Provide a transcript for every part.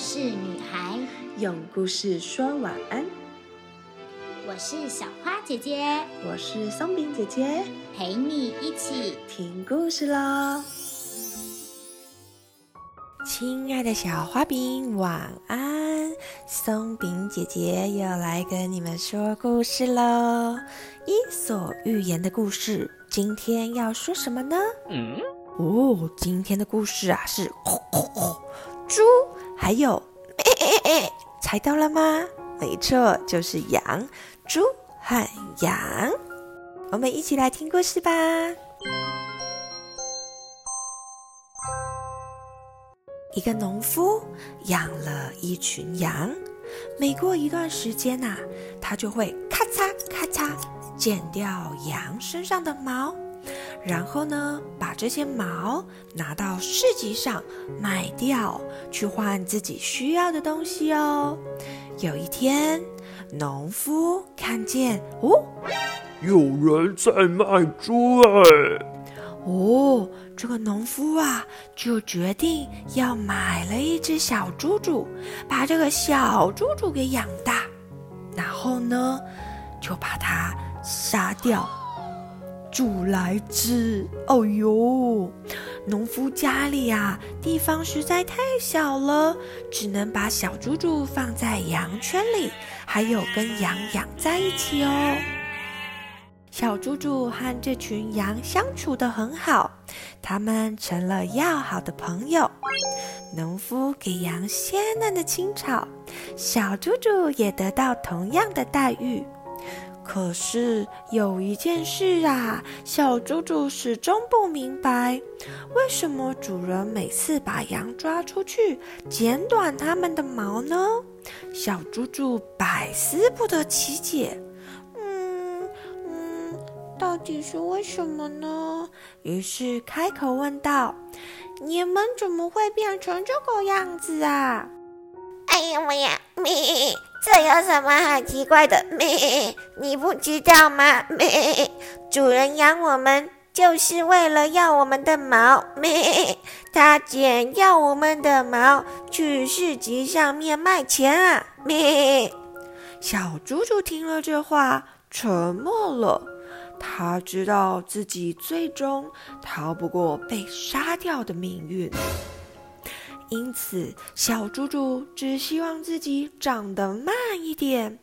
事女孩，用故事说晚安。我是小花姐姐，我是松饼姐姐，陪你一起听故事喽。亲爱的小花饼，晚安！松饼姐姐又来跟你们说故事喽。《伊索寓言》的故事，今天要说什么呢？嗯，哦，今天的故事啊是猪，还有，猜到了吗？没错，就是羊、猪和羊。我们一起来听故事吧。一个农夫养了一群羊，每过一段时间呐，他就会咔嚓咔嚓剪掉羊身上的毛，然后呢，把这些毛拿到市集上卖掉，去换自己需要的东西哦。有一天，农夫看见哦，有人在卖猪哎。哦，这个农夫啊，就决定要买了一只小猪猪，把这个小猪猪给养大，然后呢，就把它杀掉，煮来吃。哦呦，农夫家里啊，地方实在太小了，只能把小猪猪放在羊圈里，还有跟羊养在一起哦。小猪猪和这群羊相处得很好，他们成了要好的朋友。农夫给羊鲜嫩的青草，小猪猪也得到同样的待遇。可是有一件事啊，小猪猪始终不明白：为什么主人每次把羊抓出去剪短它们的毛呢？小猪猪百思不得其解。嗯嗯到底是为什么呢？于是开口问道：“你们怎么会变成这个样子啊？”哎呀妈呀！咩，这有什么好奇怪的？咩，你不知道吗？咩，主人养我们就是为了要我们的毛。咩，他剪要我们的毛去市集上面卖钱啊。咩，小猪猪听了这话，沉默了。他知道自己最终逃不过被杀掉的命运，因此小猪猪只希望自己长得慢一点，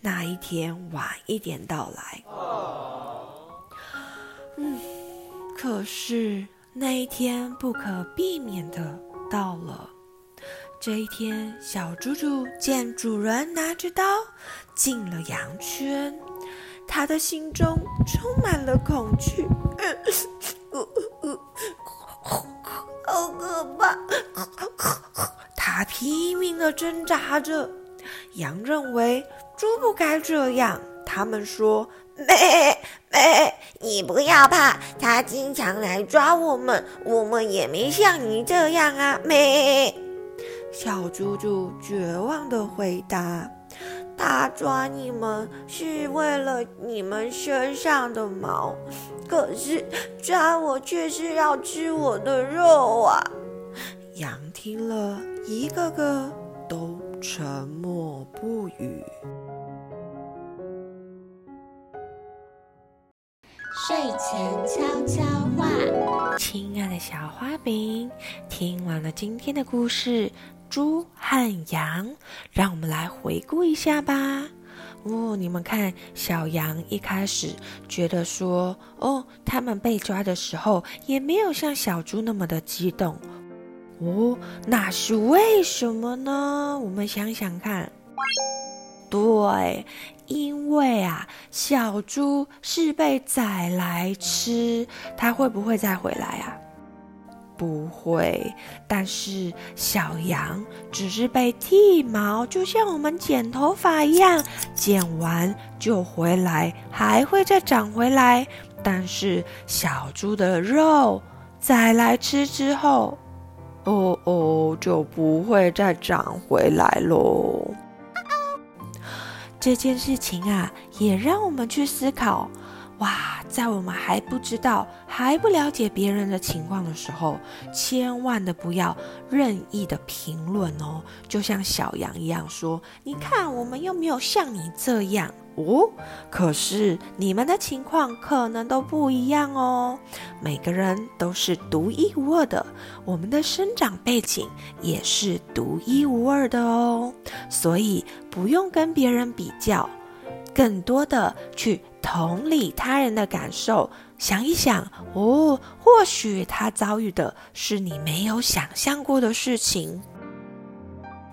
那一天晚一点到来。嗯，可是那一天不可避免的到了。这一天，小猪猪见主人拿着刀进了羊圈。他的心中充满了恐惧，好可怕！他拼命的挣扎着。羊认为猪不该这样，他们说：“咩咩，你不要怕，他经常来抓我们，我们也没像你这样啊。”咩，小猪猪绝望的回答。他抓你们是为了你们身上的毛，可是抓我却是要吃我的肉啊！羊听了一个个都沉默不语。睡前悄悄话，亲爱的小花饼，听完了今天的故事。猪和羊，让我们来回顾一下吧。哦，你们看，小羊一开始觉得说，哦，他们被抓的时候，也没有像小猪那么的激动。哦，那是为什么呢？我们想想看。对，因为啊，小猪是被宰来吃，它会不会再回来啊？不会，但是小羊只是被剃毛，就像我们剪头发一样，剪完就回来，还会再长回来。但是小猪的肉再来吃之后，哦哦，就不会再长回来喽。这件事情啊，也让我们去思考。哇，在我们还不知道、还不了解别人的情况的时候，千万的不要任意的评论哦。就像小羊一样说：“你看，我们又没有像你这样哦。”可是你们的情况可能都不一样哦。每个人都是独一无二的，我们的生长背景也是独一无二的哦。所以不用跟别人比较，更多的去。同理他人的感受，想一想哦，或许他遭遇的是你没有想象过的事情。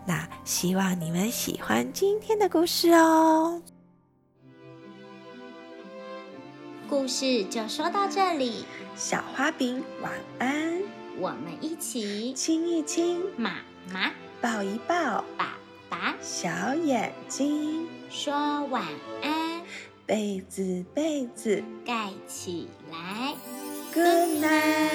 那希望你们喜欢今天的故事哦。故事就说到这里，小花饼晚安。我们一起亲一亲妈妈，抱一抱爸把小眼睛说晚安，被子被子盖起来，good night。